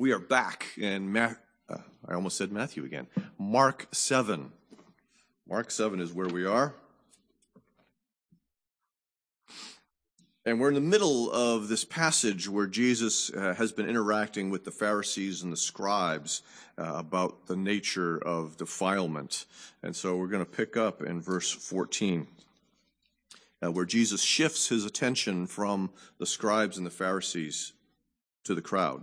We are back in, uh, I almost said Matthew again, Mark 7. Mark 7 is where we are. And we're in the middle of this passage where Jesus uh, has been interacting with the Pharisees and the scribes uh, about the nature of defilement. And so we're going to pick up in verse 14, uh, where Jesus shifts his attention from the scribes and the Pharisees to the crowd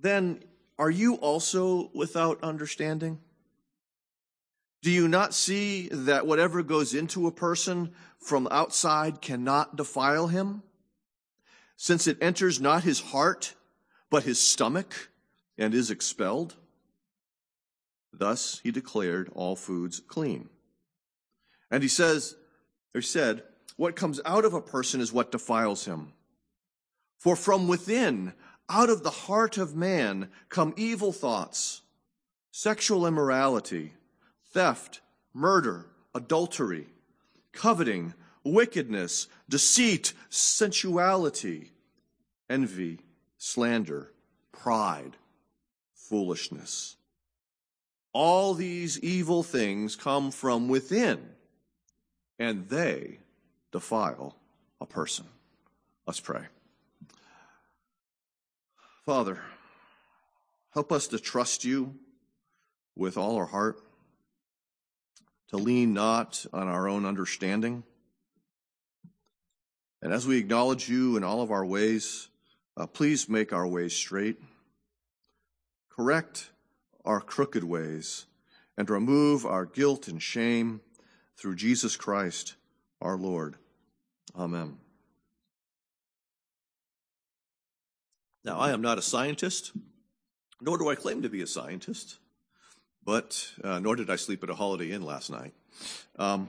then are you also without understanding? Do you not see that whatever goes into a person from outside cannot defile him? Since it enters not his heart, but his stomach, and is expelled? Thus he declared all foods clean. And he says, or said, what comes out of a person is what defiles him. For from within, out of the heart of man come evil thoughts, sexual immorality, theft, murder, adultery, coveting, wickedness, deceit, sensuality, envy, slander, pride, foolishness. All these evil things come from within, and they defile a person. Let's pray. Father, help us to trust you with all our heart, to lean not on our own understanding. And as we acknowledge you in all of our ways, uh, please make our ways straight, correct our crooked ways, and remove our guilt and shame through Jesus Christ our Lord. Amen. Now, I am not a scientist, nor do I claim to be a scientist, but uh, nor did I sleep at a Holiday Inn last night. Um,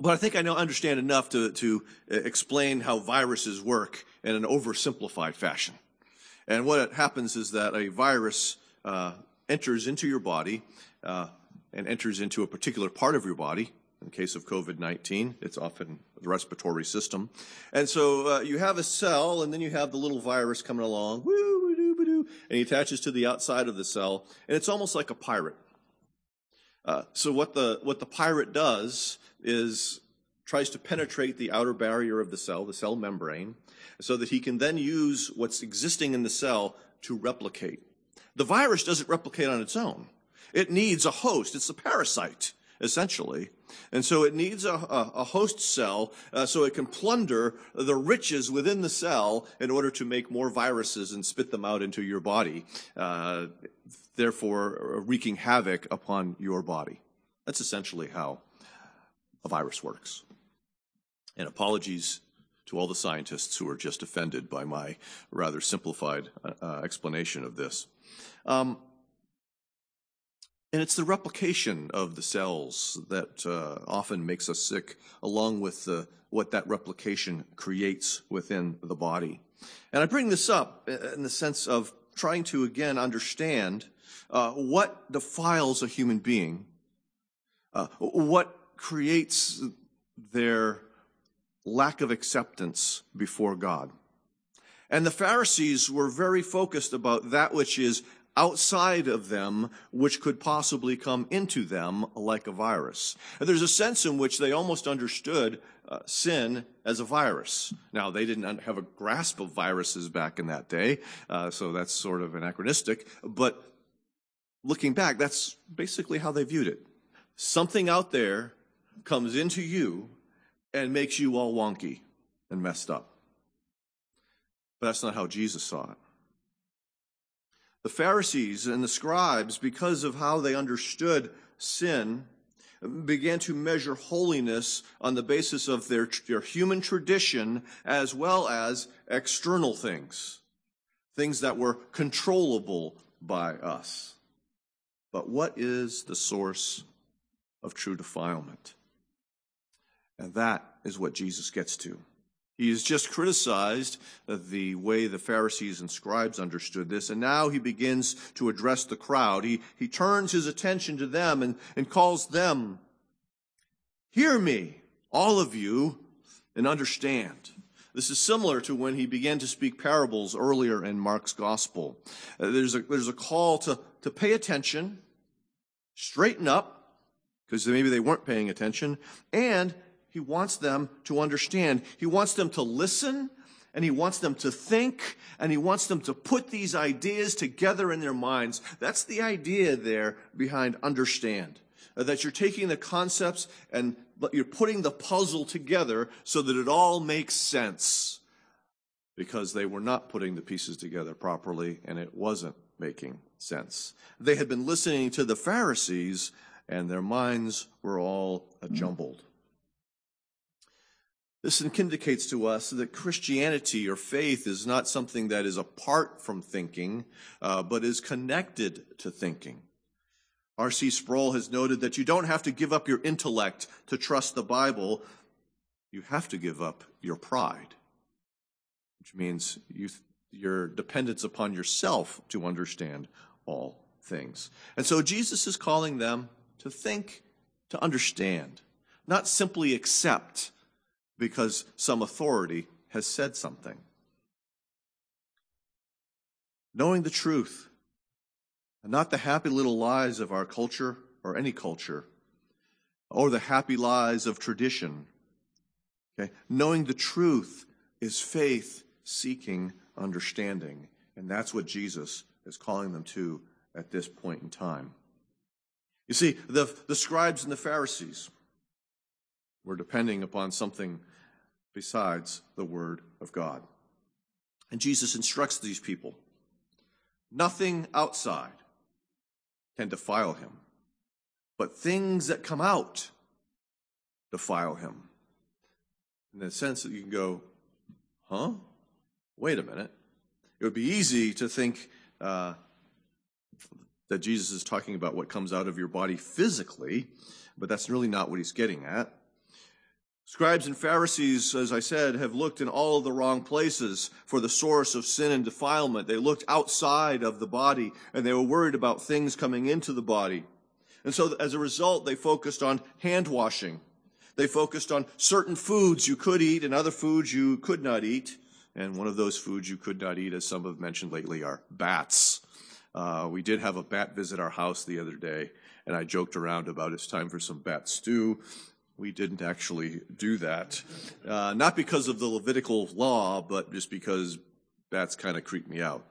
but I think I now understand enough to, to uh, explain how viruses work in an oversimplified fashion. And what happens is that a virus uh, enters into your body uh, and enters into a particular part of your body. In case of COVID 19, it's often the respiratory system. And so uh, you have a cell, and then you have the little virus coming along, and he attaches to the outside of the cell, and it's almost like a pirate. Uh, so what the what the pirate does is tries to penetrate the outer barrier of the cell, the cell membrane, so that he can then use what's existing in the cell to replicate. The virus doesn't replicate on its own. It needs a host. It's a parasite essentially. And so it needs a, a, a host cell uh, so it can plunder the riches within the cell in order to make more viruses and spit them out into your body, uh, therefore wreaking havoc upon your body. That's essentially how a virus works. And apologies to all the scientists who are just offended by my rather simplified uh, explanation of this. Um, and it's the replication of the cells that uh, often makes us sick, along with what that replication creates within the body. And I bring this up in the sense of trying to again understand uh, what defiles a human being, uh, what creates their lack of acceptance before God. And the Pharisees were very focused about that which is outside of them which could possibly come into them like a virus. And there's a sense in which they almost understood uh, sin as a virus. Now, they didn't have a grasp of viruses back in that day, uh, so that's sort of anachronistic. But looking back, that's basically how they viewed it. Something out there comes into you and makes you all wonky and messed up. But that's not how Jesus saw it. The Pharisees and the scribes, because of how they understood sin, began to measure holiness on the basis of their, their human tradition as well as external things. things that were controllable by us. But what is the source of true defilement? And that is what Jesus gets to. He has just criticized the way the Pharisees and scribes understood this, and now he begins to address the crowd. He, he turns his attention to them and, and calls them, Hear me, all of you, and understand. This is similar to when he began to speak parables earlier in Mark's gospel. Uh, there's, a, there's a call to, to pay attention, straighten up, because maybe they weren't paying attention, and he wants them to understand. He wants them to listen, and he wants them to think, and he wants them to put these ideas together in their minds. That's the idea there behind understand. Uh, that you're taking the concepts and you're putting the puzzle together so that it all makes sense because they were not putting the pieces together properly and it wasn't making sense. They had been listening to the Pharisees and their minds were all jumbled. This indicates to us that Christianity or faith is not something that is apart from thinking, uh, but is connected to thinking. R.C. Sproul has noted that you don't have to give up your intellect to trust the Bible. You have to give up your pride, which means you, your dependence upon yourself to understand all things. And so Jesus is calling them to think, to understand, not simply accept because some authority has said something. Knowing the truth and not the happy little lies of our culture or any culture, or the happy lies of tradition. Okay? Knowing the truth is faith seeking understanding. And that's what Jesus is calling them to at this point in time. You see, the, the scribes and the Pharisees were depending upon something besides the Word of God. And Jesus instructs these people nothing outside can defile him. But things that come out defile him. In the sense that you can go, huh? Wait a minute. It would be easy to think uh, that Jesus is talking about what comes out of your body physically, but that's really not what he's getting at. Scribes and Pharisees, as I said, have looked in all of the wrong places for the source of sin and defilement. They looked outside of the body and they were worried about things coming into the body. And so as a result, they focused on hand washing. They focused on certain foods you could eat and other foods you could not eat. And one of those foods you could not eat, as some have mentioned lately, are bats. Uh, we did have a bat visit our house the other day, and I joked around about it's time for some bat stew we didn't actually do that. Uh, not because of the Levitical law, but just because bats kind of creep me out.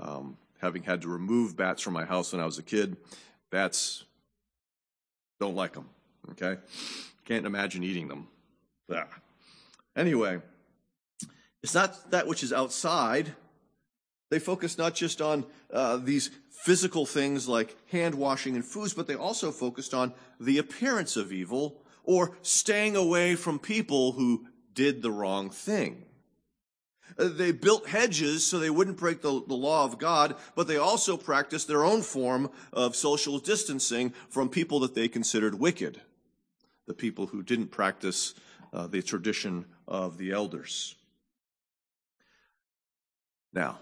Um, having had to remove bats from my house when I was a kid, bats don't like them. Okay? Can't imagine eating them. Yeah. Anyway, it's not that which is outside. They focus not just on uh, these physical things like hand washing and foods, but they also focused on the appearance of evil or staying away from people who did the wrong thing. Uh, they built hedges so they wouldn't break the, the, law of God, but they also practiced their own form of social distancing from people that they considered wicked, the people who didn't practice uh, the tradition of the elders. Now,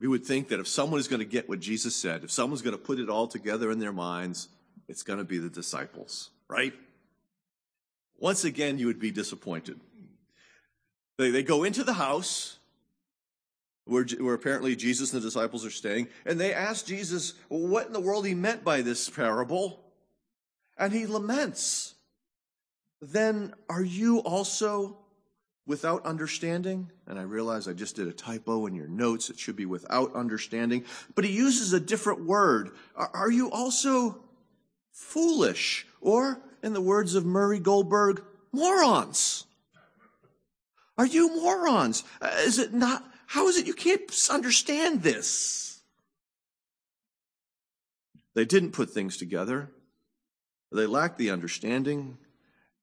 we would think that if someone is going to get what Jesus said, if someone's going to put it all together in their minds, it's going to be the disciples right? Once again, you would be disappointed. They, they go into the house where, where apparently Jesus and the disciples are staying, and they ask Jesus what in the world he meant by this parable. And he laments. Then are you also without understanding? And I realize I just did a typo in your notes. It should be without understanding. But he uses a different word. Are, are you also foolish, or, in the words of Murray Goldberg, morons. Are you morons? Uh, is it not? How is it you can't understand this? They didn't put things together. They lack the understanding.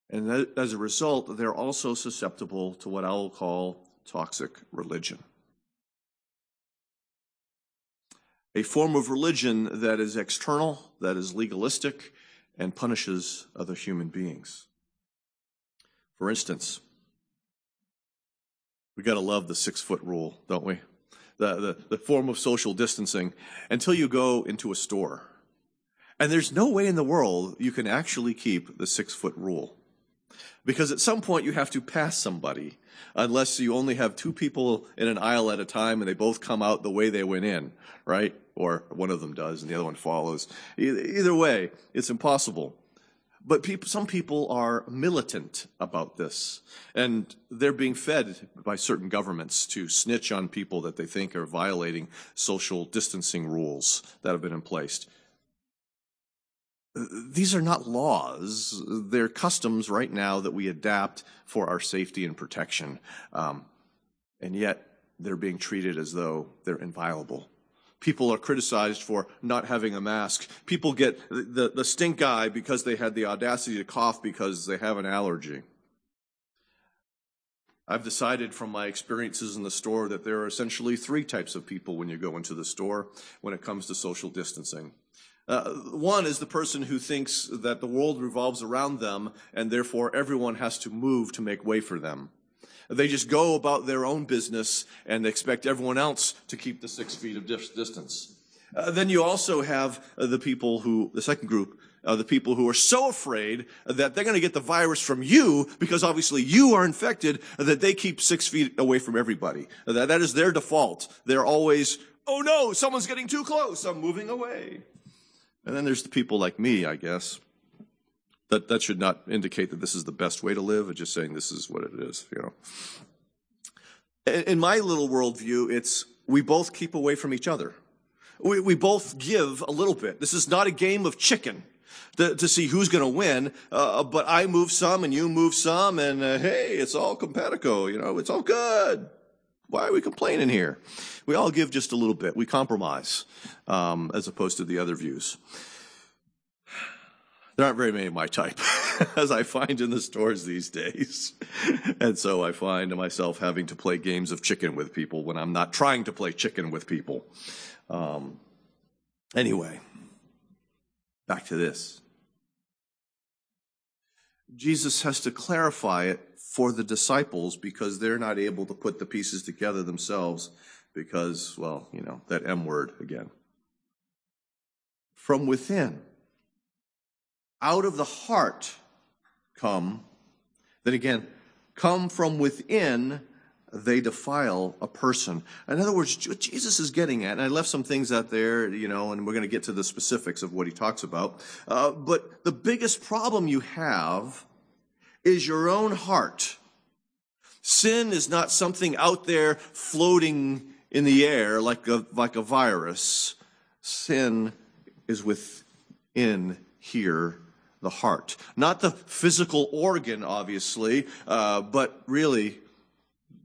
And as a result, they're also susceptible to what I will call toxic religion. A form of religion that is external, that is legalistic, and punishes other human beings. For instance, we got to love the six foot rule, don't we? The, the, the form of social distancing until you go into a store. And there's no way in the world you can actually keep the six foot rule. Because at some point you have to pass somebody, unless you only have two people in an aisle at a time and they both come out the way they went in, right? Or one of them does and the other one follows. Either way, it's impossible. But people, some people are militant about this, and they're being fed by certain governments to snitch on people that they think are violating social distancing rules that have been in place. These are not laws, they're customs right now that we adapt for our safety and protection. Um, and yet, they're being treated as though they're inviolable. People are criticized for not having a mask. People get the, the stink eye because they had the audacity to cough because they have an allergy. I've decided from my experiences in the store that there are essentially three types of people when you go into the store when it comes to social distancing. Uh, one is the person who thinks that the world revolves around them and therefore everyone has to move to make way for them. They just go about their own business and expect everyone else to keep the six feet of distance. Uh, then you also have uh, the people who, the second group, uh, the people who are so afraid that they're going to get the virus from you because obviously you are infected that they keep six feet away from everybody. That, that is their default. They're always, oh no, someone's getting too close. I'm moving away. And then there's the people like me, I guess, that, that should not indicate that this is the best way to live. It's just saying this is what it is, you know. In my little worldview, it's we both keep away from each other. We, we both give a little bit. This is not a game of chicken to, to see who's going to win, uh, but I move some and you move some, and uh, hey, it's all compatico, you know, it's all good. Why are we complaining here? We all give just a little bit. We compromise um, as opposed to the other views. There aren't very many of my type, as I find in the stores these days. And so I find myself having to play games of chicken with people when I'm not trying to play chicken with people. Um, anyway, back to this. Jesus has to clarify it for the disciples because they're not able to put the pieces together themselves because, well, you know, that M word again. From within out of the heart come, then again, come from within, they defile a person. In other words, what Jesus is getting at, and I left some things out there, you know, and we're going to get to the specifics of what he talks about. Uh, but the biggest problem you have is your own heart. Sin is not something out there floating in the air like a, like a virus. Sin is within here the heart. Not the physical organ, obviously, uh, but really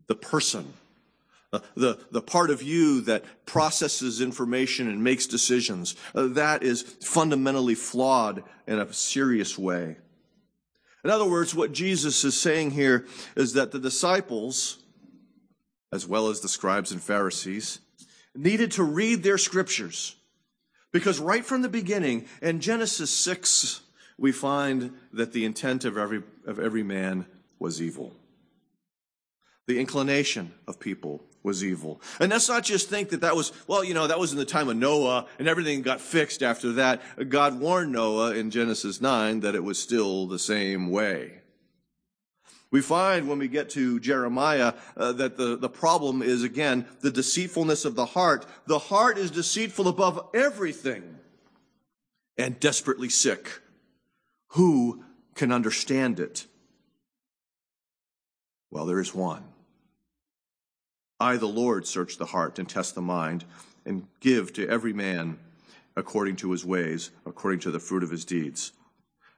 the person. Uh, the, the part of you that processes information and makes decisions. Uh, that is fundamentally flawed in a serious way. In other words, what Jesus is saying here is that the disciples, as well as the scribes and Pharisees, needed to read their scriptures. Because right from the beginning, in Genesis 6, we find that the intent of every, of every man was evil. The inclination of people was evil. And let's not just think that that was, well, you know, that was in the time of Noah and everything got fixed after that. God warned Noah in Genesis 9 that it was still the same way. We find when we get to Jeremiah uh, that the, the problem is again the deceitfulness of the heart. The heart is deceitful above everything and desperately sick. Who can understand it? Well, there is one. I, the Lord, search the heart and test the mind and give to every man according to his ways, according to the fruit of his deeds.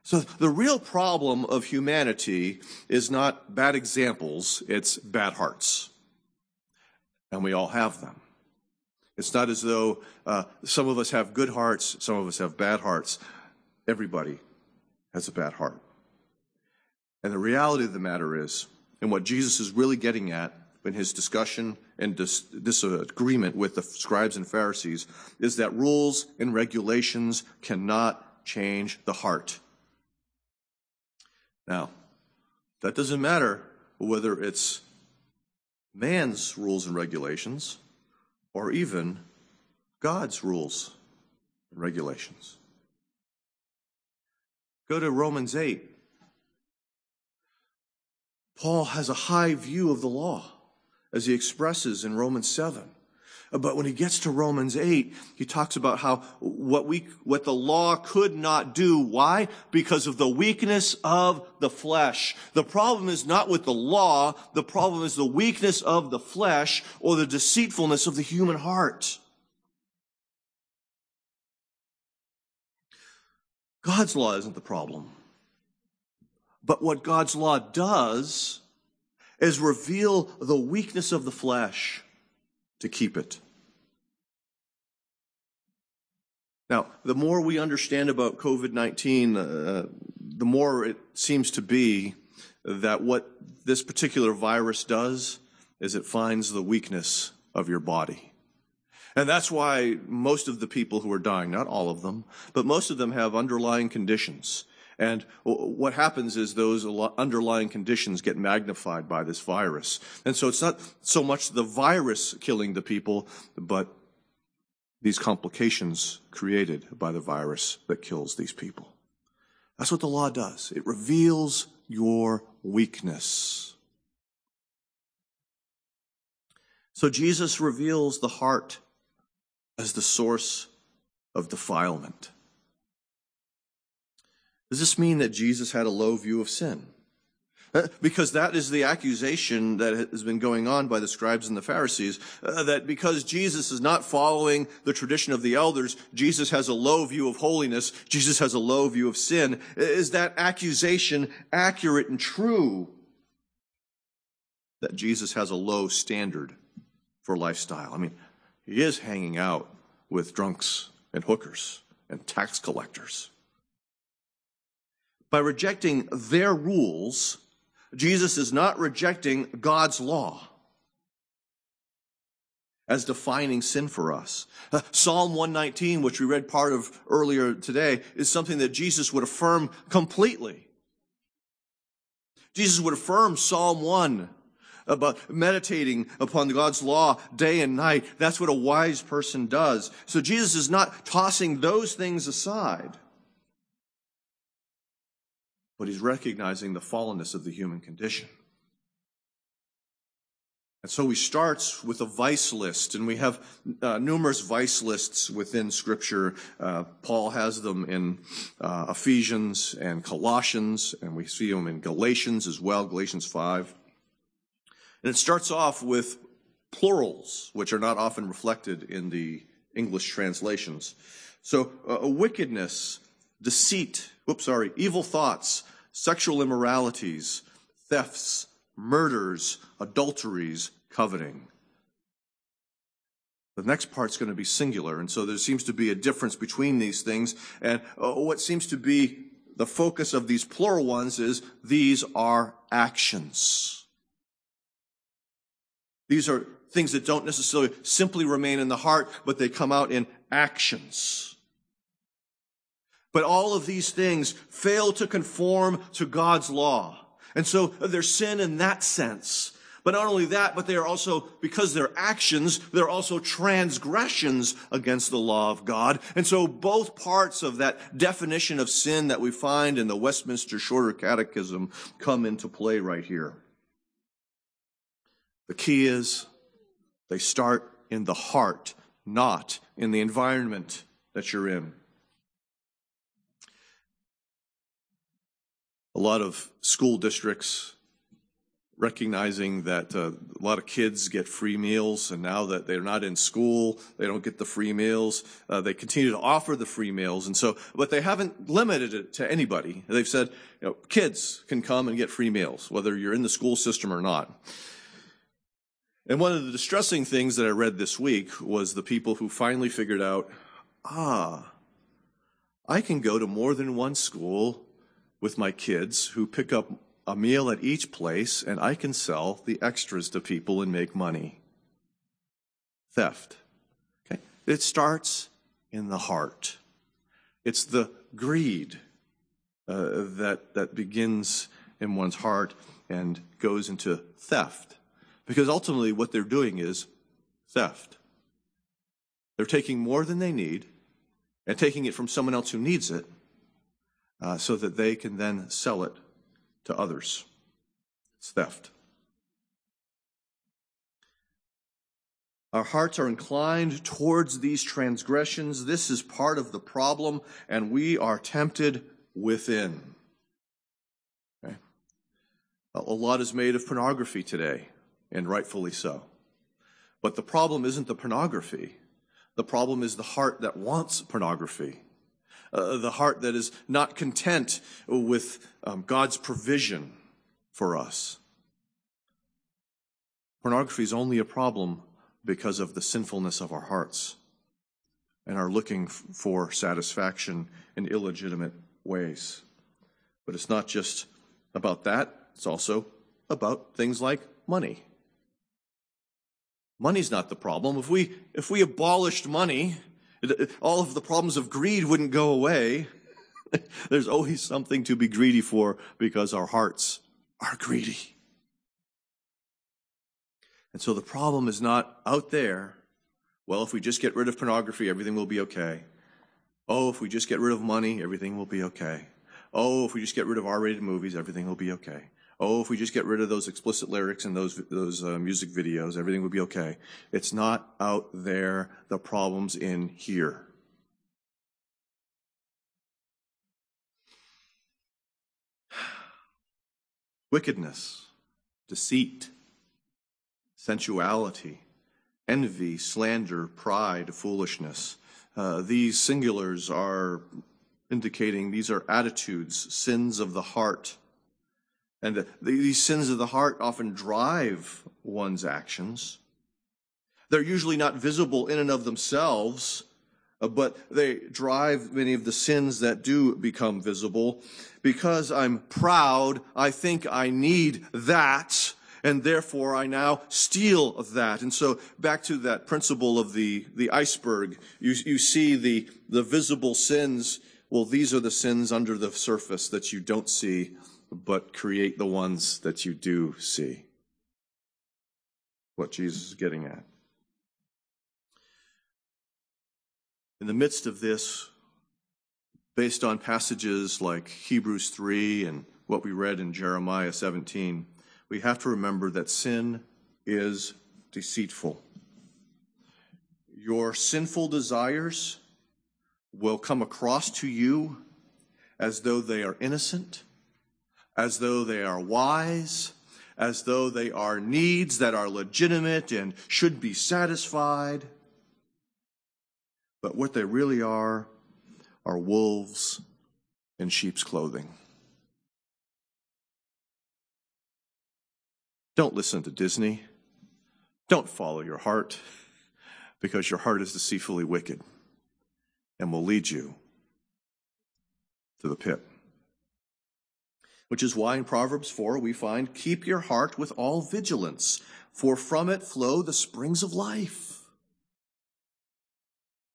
So the real problem of humanity is not bad examples, it's bad hearts. And we all have them. It's not as though uh, some of us have good hearts, some of us have bad hearts. Everybody has a bad heart. And the reality of the matter is, and what Jesus is really getting at, in his discussion and dis- disagreement with the scribes and Pharisees is that rules and regulations cannot change the heart. Now, that doesn't matter whether it's man's rules and regulations or even God's rules and regulations. Go to Romans 8. Paul has a high view of the law as he expresses in Romans 7. But when he gets to Romans 8, he talks about how what we, what the law could not do. Why? Because of the weakness of the flesh. The problem is not with the law. The problem is the weakness of the flesh or the deceitfulness of the human heart. God's law isn't the problem. But what God's law does is reveal the weakness of the flesh to keep it. Now, the more we understand about COVID 19, uh, the more it seems to be that what this particular virus does is it finds the weakness of your body. And that's why most of the people who are dying, not all of them, but most of them have underlying conditions. And what happens is those underlying conditions get magnified by this virus. And so it's not so much the virus killing the people, but these complications created by the virus that kills these people. That's what the law does. It reveals your weakness. So Jesus reveals the heart as the source of defilement. Does this mean that Jesus had a low view of sin? Uh, because that is the accusation that has been going on by the scribes and the Pharisees, uh, that because Jesus is not following the tradition of the elders, Jesus has a low view of holiness, Jesus has a low view of sin. Is that accusation accurate and true? That Jesus has a low standard for lifestyle. I mean, he is hanging out with drunks and hookers and tax collectors. By rejecting their rules, Jesus is not rejecting God's law as defining sin for us. Uh, Psalm 119, which we read part of earlier today, is something that Jesus would affirm completely. Jesus would affirm Psalm 1 about meditating upon God's law day and night. That's what a wise person does. So Jesus is not tossing those things aside, but he's recognizing the fallenness of the human condition. And so he starts with a vice list, and we have uh, numerous vice lists within Scripture. Uh, Paul has them in uh, Ephesians and Colossians, and we see them in Galatians as well, Galatians 5. And it starts off with plurals, which are not often reflected in the English translations. So, uh, wickedness, deceit, whoops, sorry, evil thoughts, sexual immoralities, thefts, murders, adulteries, coveting. The next part's going to be singular, and so there seems to be a difference between these things. And uh, what seems to be the focus of these plural ones is these are actions. These are things that don't necessarily simply remain in the heart, but they come out in actions. But all of these things fail to conform to God's law. And so uh, they're sin in that sense. But not only that, but they are also, because they're actions, they're also transgressions against the law of God. And so both parts of that definition of sin that we find in the Westminster Shorter Catechism come into play right here. The key is they start in the heart, not in the environment that you're in. A lot of school districts recognizing that uh, a lot of kids get free meals, and now that they're not in school, they don't get the free meals. Uh, they continue to offer the free meals, and so, but they haven't limited it to anybody. They've said, you know, kids can come and get free meals, whether you're in the school system or not. And one of the distressing things that I read this week was the people who finally figured out, ah, I can go to more than one school with my kids who pick up a meal at each place and I can sell the extras to people and make money. Theft. Okay? It starts in the heart. It's the greed uh, that, that begins in one's heart and goes into theft. Because ultimately, what they're doing is theft. They're taking more than they need and taking it from someone else who needs it uh, so that they can then sell it to others. It's theft. Our hearts are inclined towards these transgressions. This is part of the problem, and we are tempted within. Okay? A lot is made of pornography today, and rightfully so. But the problem isn't the pornography. The problem is the heart that wants pornography, uh, the heart that is not content with um, God's provision for us. Pornography is only a problem because of the sinfulness of our hearts and are looking f- for satisfaction in illegitimate ways. But it's not just about that, it's also about things like money. Money's not the problem. If we, if we abolished money, all of the problems of greed wouldn't go away. There's always something to be greedy for because our hearts are greedy. And so the problem is not out there. Well, if we just get rid of pornography, everything will be okay. Oh, if we just get rid of money, everything will be okay. Oh, if we just get rid of R rated movies, everything will be okay. Oh, if we just get rid of those explicit lyrics and those, those uh, music videos, everything would be okay. It's not out there. The problem's in here. Wickedness, deceit, sensuality, envy, slander, pride, foolishness. Uh, these singulars are indicating these are attitudes, sins of the heart and the, these sins of the heart often drive one's actions. They're usually not visible in and of themselves, uh, but they drive many of the sins that do become visible. Because I'm proud, I think I need that, and therefore I now steal that. And so back to that principle of the, the iceberg, you, you see the, the visible sins. Well, these are the sins under the surface that you don't see but create the ones that you do see. What Jesus is getting at. In the midst of this, based on passages like Hebrews 3 and what we read in Jeremiah 17, we have to remember that sin is deceitful. Your sinful desires will come across to you as though they are innocent as though they are wise, as though they are needs that are legitimate and should be satisfied. But what they really are are wolves in sheep's clothing. Don't listen to Disney. Don't follow your heart because your heart is deceitfully wicked and will lead you to the pit which is why in Proverbs 4 we find, Keep your heart with all vigilance, for from it flow the springs of life.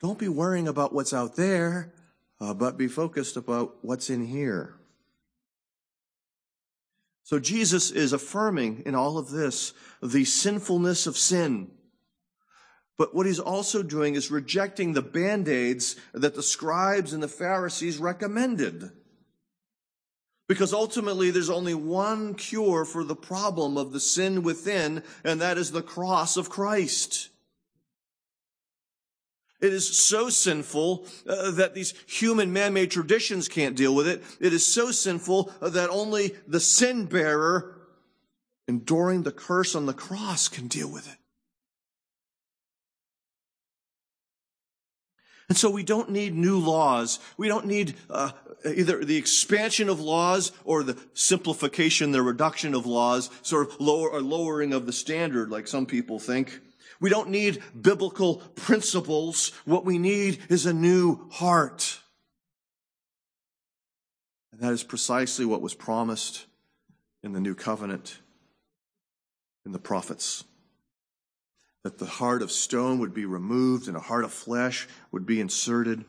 Don't be worrying about what's out there, uh, but be focused about what's in here. So Jesus is affirming in all of this the sinfulness of sin. But what he's also doing is rejecting the band aids that the scribes and the Pharisees recommended. Because ultimately, there's only one cure for the problem of the sin within, and that is the cross of Christ. It is so sinful uh, that these human man-made traditions can't deal with it. It is so sinful that only the sin bearer enduring the curse on the cross can deal with it. And so we don't need new laws. We don't need uh, either the expansion of laws or the simplification, the reduction of laws, sort of lower or lowering of the standard, like some people think. We don't need biblical principles. What we need is a new heart. And that is precisely what was promised in the new covenant in the prophets. That the heart of stone would be removed and a heart of flesh would be inserted.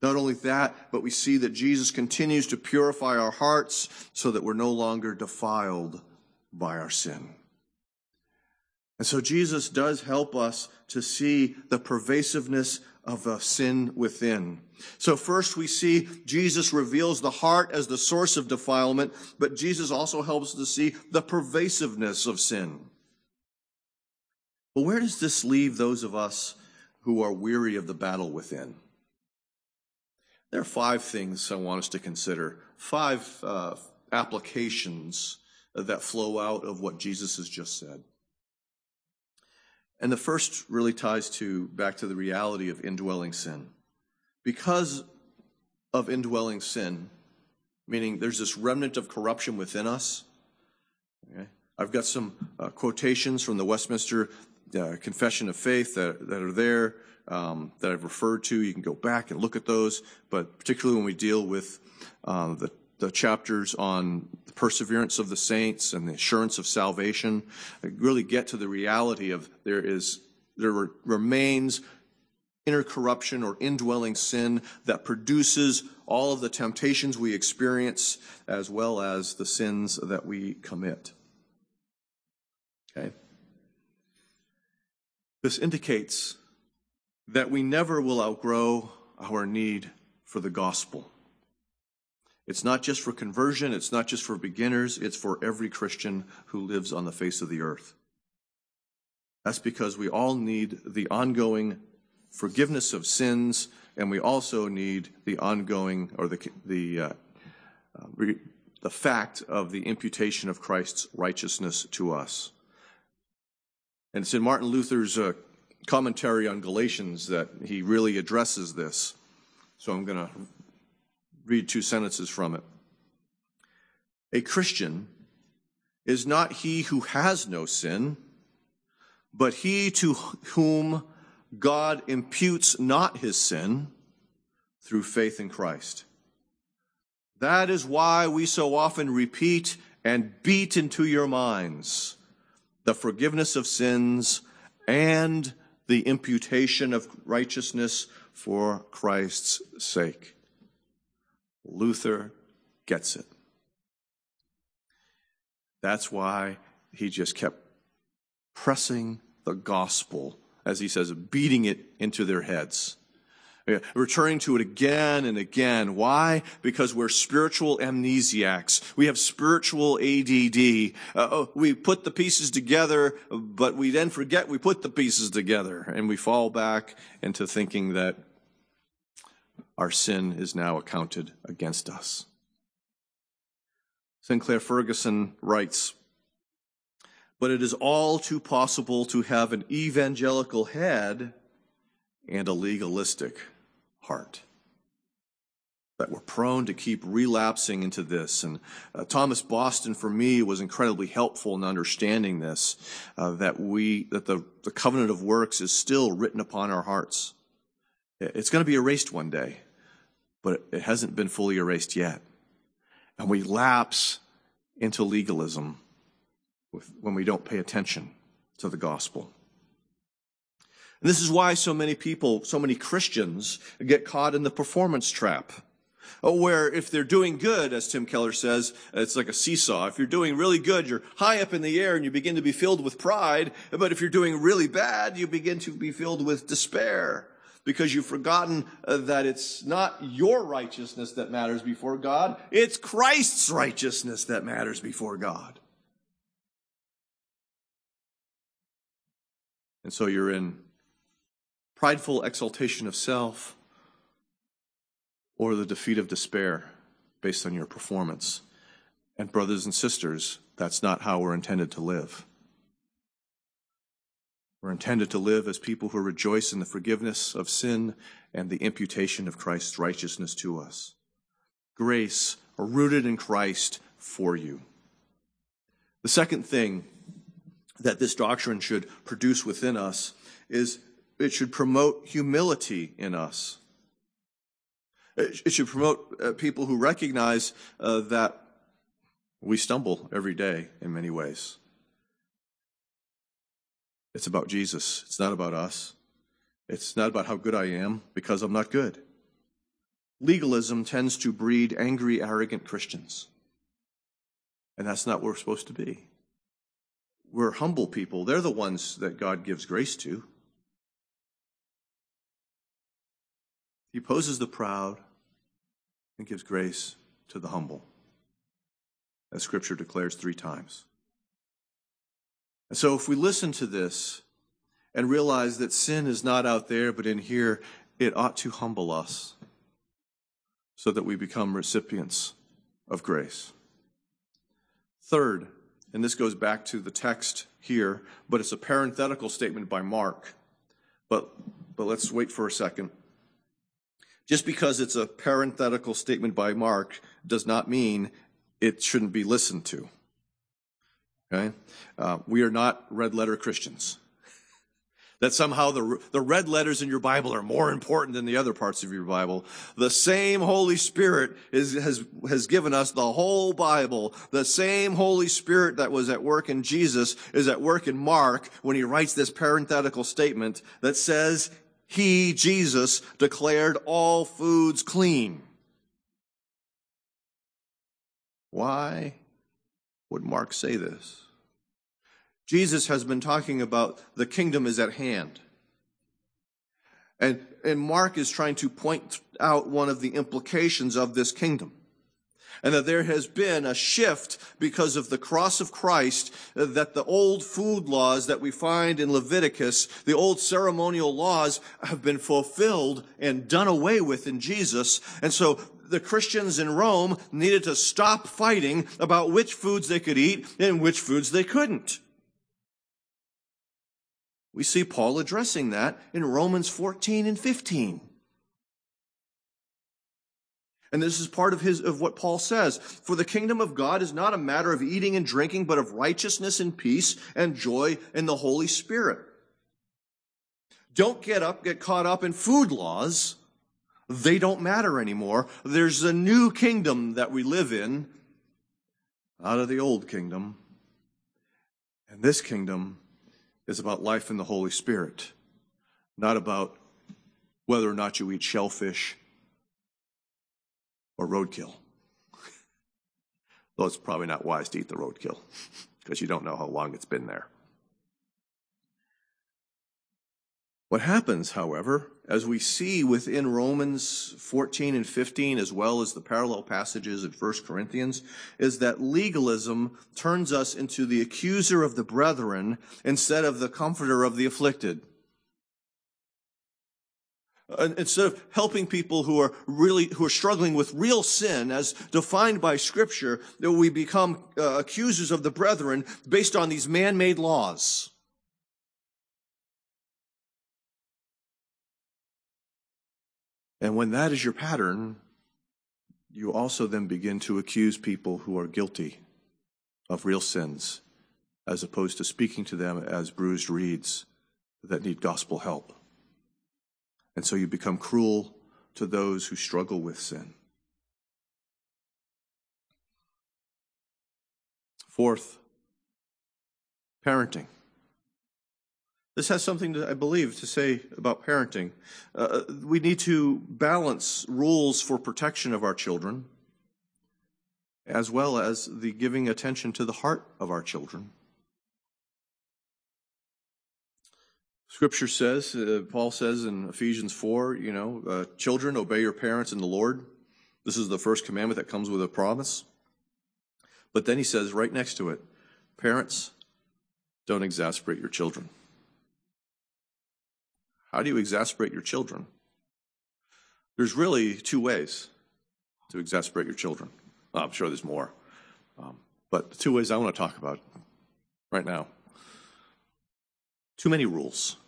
Not only that, but we see that Jesus continues to purify our hearts so that we're no longer defiled by our sin. And so Jesus does help us to see the pervasiveness of the sin within. So first we see Jesus reveals the heart as the source of defilement, but Jesus also helps us to see the pervasiveness of sin. But where does this leave those of us who are weary of the battle within? There are five things I want us to consider, five uh, applications that flow out of what Jesus has just said. And the first really ties to back to the reality of indwelling sin. Because of indwelling sin, meaning there's this remnant of corruption within us. Okay? I've got some uh, quotations from the Westminster uh, Confession of Faith that, that are there um, that I've referred to. You can go back and look at those, but particularly when we deal with uh, the the chapters on the perseverance of the saints and the assurance of salvation really get to the reality of there is there remains inner corruption or indwelling sin that produces all of the temptations we experience as well as the sins that we commit. Okay? This indicates that we never will outgrow our need for the gospel. It's not just for conversion, it's not just for beginners, it's for every Christian who lives on the face of the earth. That's because we all need the ongoing forgiveness of sins, and we also need the ongoing or the the uh, uh, re, the fact of the imputation of Christ's righteousness to us. And it's in Martin Luther's uh, commentary on Galatians that he really addresses this. So I'm going to read two sentences from it. A Christian is not he who has no sin, but he to whom God imputes not his sin through faith in Christ. That is why we so often repeat and beat into your minds the forgiveness of sins and the imputation of righteousness for Christ's sake. Luther gets it. That's why he just kept pressing the gospel, as he says, beating it into their heads. Returning to it again and again. Why? Because we're spiritual amnesiacs. We have spiritual ADD. Uh, oh, we put the pieces together, but we then forget we put the pieces together. And we fall back into thinking that our sin is now accounted against us. Sinclair Ferguson writes, but it is all too possible to have an evangelical head and a legalistic heart. That we're prone to keep relapsing into this. And uh, Thomas Boston, for me, was incredibly helpful in understanding this, uh, that we, that the, the covenant of works is still written upon our hearts. It's going to be erased one day, but it hasn't been fully erased yet. And we lapse into legalism when we don't pay attention to the gospel. And this is why so many people, so many Christians get caught in the performance trap. Where if they're doing good, as Tim Keller says, it's like a seesaw. If you're doing really good, you're high up in the air and you begin to be filled with pride. But if you're doing really bad, you begin to be filled with despair because you've forgotten uh, that it's not your righteousness that matters before God, it's Christ's righteousness that matters before God. And so you're in prideful exaltation of self or the defeat of despair based on your performance. And, brothers and sisters, that's not how we're intended to live. We're intended to live as people who rejoice in the forgiveness of sin and the imputation of Christ's righteousness to us. Grace rooted in Christ for you. The second thing that this doctrine should produce within us is it should promote humility in us. It should promote uh, people who recognize uh, that We stumble every day in many ways. It's about Jesus. It's not about us. It's not about how good I am because I'm not good. Legalism tends to breed angry, arrogant Christians. And that's not what we're supposed to be. We're humble people. They're the ones that God gives grace to. He opposes the proud and gives grace to the humble, as Scripture declares three times. And so, if we listen to this and realize that sin is not out there but in here, it ought to humble us so that we become recipients of grace. Third, and this goes back to the text here, but it's a parenthetical statement by Mark. But, but let's wait for a second. Just because it's a parenthetical statement by Mark does not mean it shouldn't be listened to. Okay? Uh, we are not red letter Christians that somehow the, the red letters in your Bible are more important than the other parts of your Bible. The same Holy Spirit is, has, has given us the whole Bible. The same Holy Spirit that was at work in Jesus is at work in Mark when he writes this parenthetical statement that says, He, Jesus, declared all foods clean. Why would Mark say this? Jesus has been talking about the kingdom is at hand. And, and Mark is trying to point out one of the implications of this kingdom. And that there has been a shift because of the cross of Christ, uh, that the old food laws that we find in Leviticus, the old ceremonial laws have been fulfilled and done away with in Jesus. And so the Christians in Rome needed to stop fighting about which foods they could eat and which foods they couldn't. We see Paul addressing that in Romans 14 and 15. And this is part of his of what Paul says. For the kingdom of God is not a matter of eating and drinking, but of righteousness and peace and joy in the Holy Spirit. Don't get up, get caught up in food laws. They don't matter anymore. There's a new kingdom that we live in out of the old kingdom. And this kingdom is about life in the Holy Spirit, not about whether or not you eat shellfish or roadkill. Though it's probably not wise to eat the roadkill because you don't know how long it's been there. What happens, however, as we see within Romans 14 and 15, as well as the parallel passages in 1 Corinthians, is that legalism turns us into the accuser of the brethren instead of the comforter of the afflicted. Instead of helping people who are really, who are struggling with real sin as defined by scripture, that we become uh, accusers of the brethren based on these man-made laws. And when that is your pattern, you also then begin to accuse people who are guilty of real sins, as opposed to speaking to them as bruised reeds that need gospel help. And so you become cruel to those who struggle with sin. Fourth, parenting. This has something, I believe, to say about parenting. Uh, we need to balance rules for protection of our children as well as the giving attention to the heart of our children. Scripture says, uh, Paul says in Ephesians 4, you know, uh, children, obey your parents in the Lord. This is the first commandment that comes with a promise. But then he says right next to it, parents, don't exasperate your children. How do you exasperate your children? There's really two ways to exasperate your children. Well, I'm sure there's more. Um, but the two ways I want to talk about right now too many rules.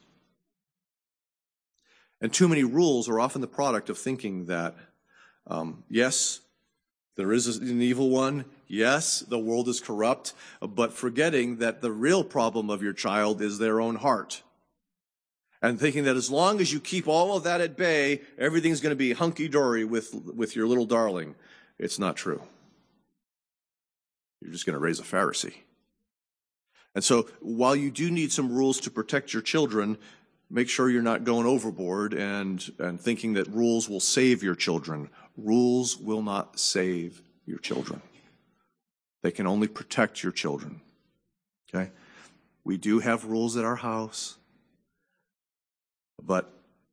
And too many rules are often the product of thinking that, um, yes, there is an evil one. Yes, the world is corrupt, but forgetting that the real problem of your child is their own heart and thinking that as long as you keep all of that at bay, everything's going to be hunky dory with, with your little darling. It's not true. you're just going to raise a Pharisee. And so while you do need some rules to protect your children, make sure you're not going overboard and, and thinking that rules will save your children. Rules will not save your children. They can only protect your children. Okay? We do have rules at our house, but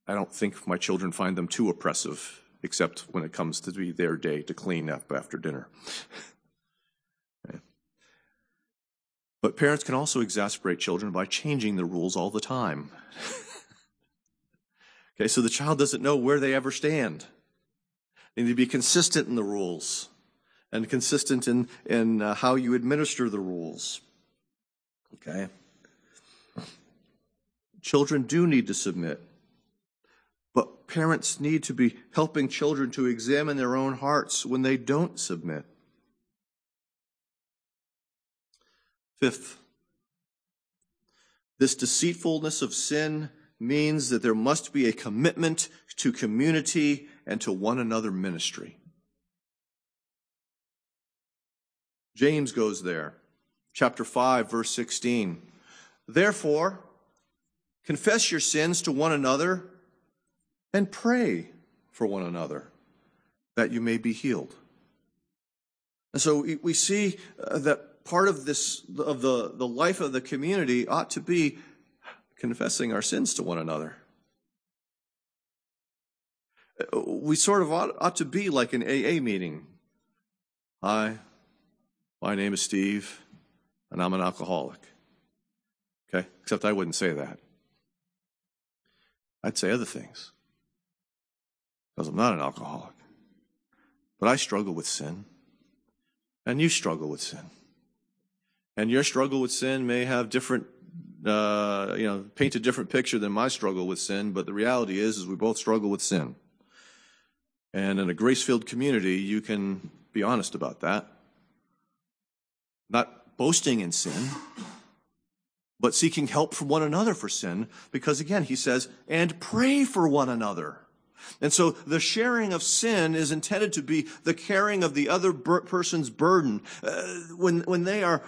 I don't think my children find them too oppressive, except when it comes to be their day to clean up after dinner. But parents can also exasperate children by changing the rules all the time. okay, so the child doesn't know where they ever stand. They need to be consistent in the rules and consistent in, in uh, how you administer the rules. Okay? Children do need to submit. But parents need to be helping children to examine their own hearts when they don't submit. Fifth, this deceitfulness of sin means that there must be a commitment to community and to one another ministry. James goes there. Chapter 5, verse 16. Therefore, confess your sins to one another and pray for one another that you may be healed. And so we see uh, that part of this of the, the life of the community ought to be confessing our sins to one another. We sort of ought, ought to be like an AA meeting. Hi, my name is Steve, and I'm an alcoholic. Okay? Except I wouldn't say that. I'd say other things. Because I'm not an alcoholic. But I struggle with sin. And you struggle with sin. And your struggle with sin may have different, uh, you know, paint a different picture than my struggle with sin, but the reality is, is we both struggle with sin. And in a grace-filled community, you can be honest about that. Not boasting in sin, but seeking help from one another for sin, because again, he says, and pray for one another. And so the sharing of sin is intended to be the carrying of the other person's burden. Uh, when, when they are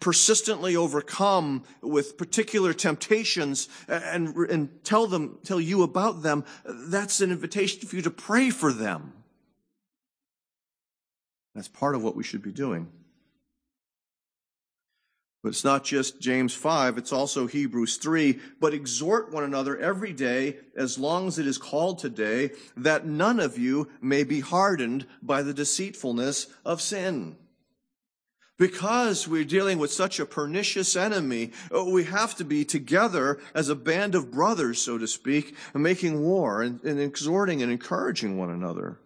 persistently overcome with particular temptations and, and tell them, tell you about them, that's an invitation for you to pray for them. That's part of what we should be doing. But it's not just James 5, it's also Hebrews 3. But exhort one another every day, as long as it is called today, that none of you may be hardened by the deceitfulness of sin. Because we're dealing with such a pernicious enemy, uh, we have to be together as a band of brothers, so to speak, making war and, and exhorting and encouraging one another.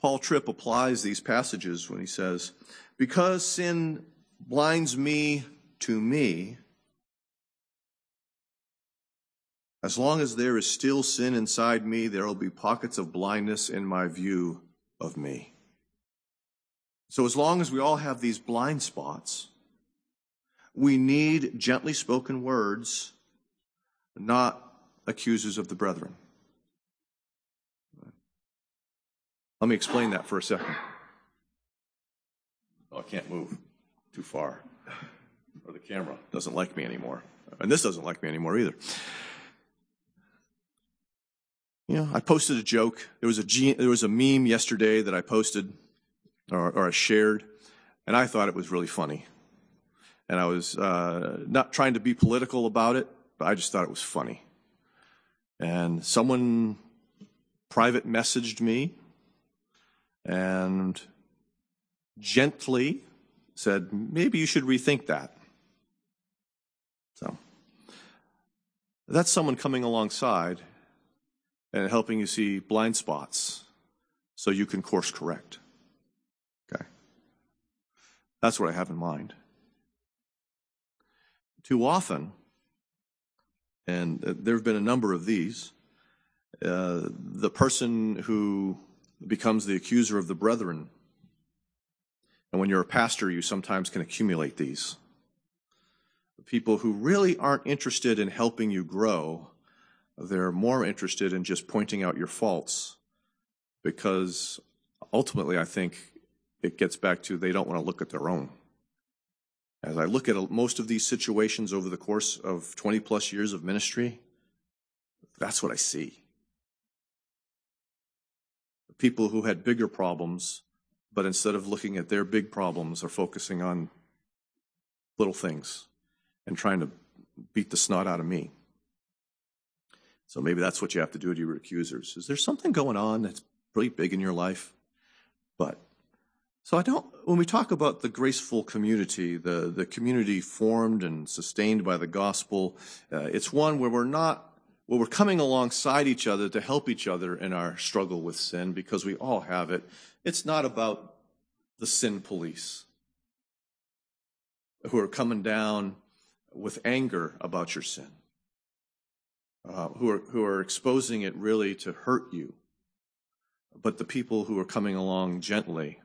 Paul Tripp applies these passages when he says, Because sin blinds me to me, as long as there is still sin inside me, there will be pockets of blindness in my view of me. So, as long as we all have these blind spots, we need gently spoken words, not accusers of the brethren. Let me explain that for a second. Oh, I can't move too far. Or the camera doesn't like me anymore. And this doesn't like me anymore either. You know, I posted a joke. There was a, there was a meme yesterday that I posted or, or I shared, and I thought it was really funny. And I was uh, not trying to be political about it, but I just thought it was funny. And someone private messaged me and gently said, maybe you should rethink that. So that's someone coming alongside and helping you see blind spots so you can course correct. Okay. That's what I have in mind. Too often, and there have been a number of these, uh, the person who becomes the accuser of the brethren. And when you're a pastor, you sometimes can accumulate these. People who really aren't interested in helping you grow, they're more interested in just pointing out your faults because ultimately, I think it gets back to they don't want to look at their own. As I look at most of these situations over the course of 20 plus years of ministry, that's what I see. People who had bigger problems, but instead of looking at their big problems, are focusing on little things and trying to beat the snot out of me. So maybe that's what you have to do to your accusers. Is there something going on that's pretty big in your life? But so I don't when we talk about the graceful community, the, the community formed and sustained by the gospel, uh, it's one where we're not where we're coming alongside each other to help each other in our struggle with sin because we all have it. It's not about the sin police who are coming down with anger about your sin uh, who, are, who are exposing it really to hurt you, but the people who are coming along gently,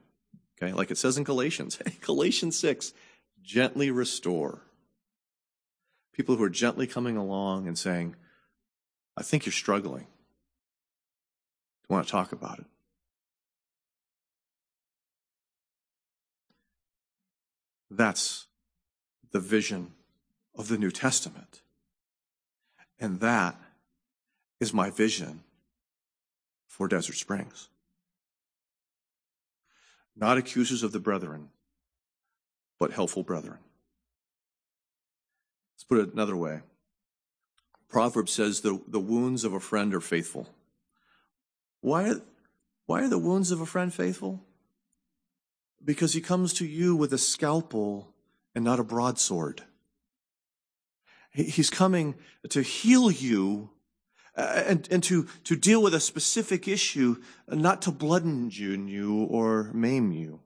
okay, like it says in Galatians, Galatians 6, gently restore. People who are gently coming along and saying, I think you're struggling. Do you want to talk about it? That's the vision of the New Testament. And that is my vision for Desert Springs. Not accusers of the brethren, but helpful brethren. Let's put it another way. Proverbs says the, the wounds of a friend are faithful. Why, why are the wounds of a friend faithful? Because he comes to you with a scalpel and not a broadsword. He's coming to heal you uh, and, and to, to deal with a specific issue, not to bludgeon you or maim you.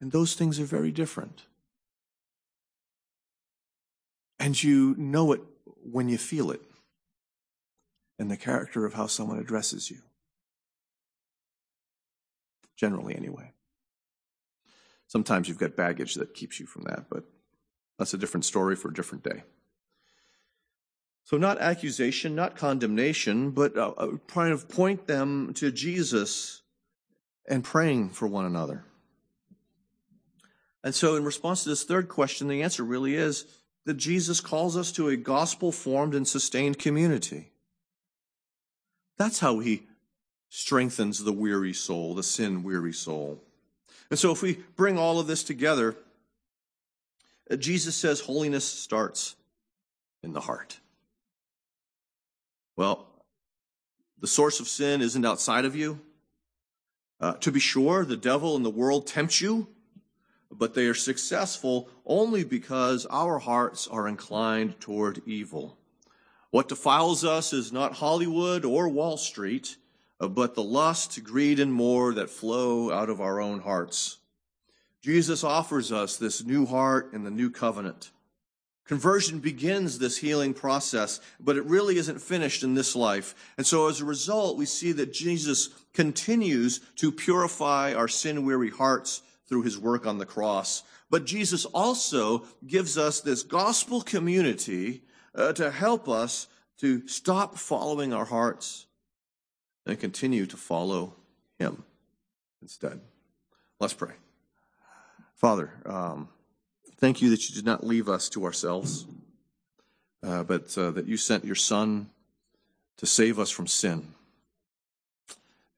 And those things are very different. And you know it when you feel it in the character of how someone addresses you. Generally, anyway. Sometimes you've got baggage that keeps you from that, but that's a different story for a different day. So, not accusation, not condemnation, but trying to point them to Jesus and praying for one another. And so, in response to this third question, the answer really is that Jesus calls us to a gospel formed and sustained community. That's how he strengthens the weary soul, the sin weary soul. And so, if we bring all of this together, Jesus says holiness starts in the heart. Well, the source of sin isn't outside of you. Uh, to be sure, the devil and the world tempt you, but they are successful only because our hearts are inclined toward evil. What defiles us is not Hollywood or Wall Street, uh, but the lust, greed, and more that flow out of our own hearts. Jesus offers us this new heart in the new covenant. Conversion begins this healing process, but it really isn't finished in this life. And so as a result, we see that Jesus continues to purify our sin weary hearts through his work on the cross. But Jesus also gives us this gospel community uh, to help us to stop following our hearts and continue to follow him instead. Let's pray. Father, um, Thank you that you did not leave us to ourselves, uh, but uh, that you sent your Son to save us from sin.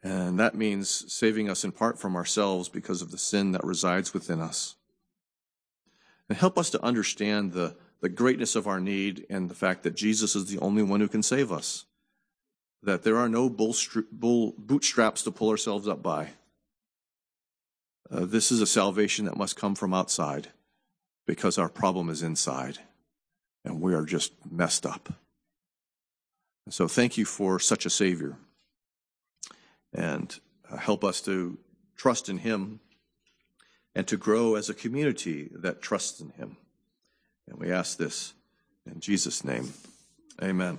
And that means saving us in part from ourselves because of the sin that resides within us. And help us to understand the, the greatness of our need and the fact that Jesus is the only one who can save us. That there are no bull, bull bootstraps to pull ourselves up by. Uh, this is a salvation that must come from outside because our problem is inside and we are just messed up. And so thank you for such a Savior and uh, help us to trust in Him and to grow as a community that trusts in Him. And we ask this in Jesus' name. Amen.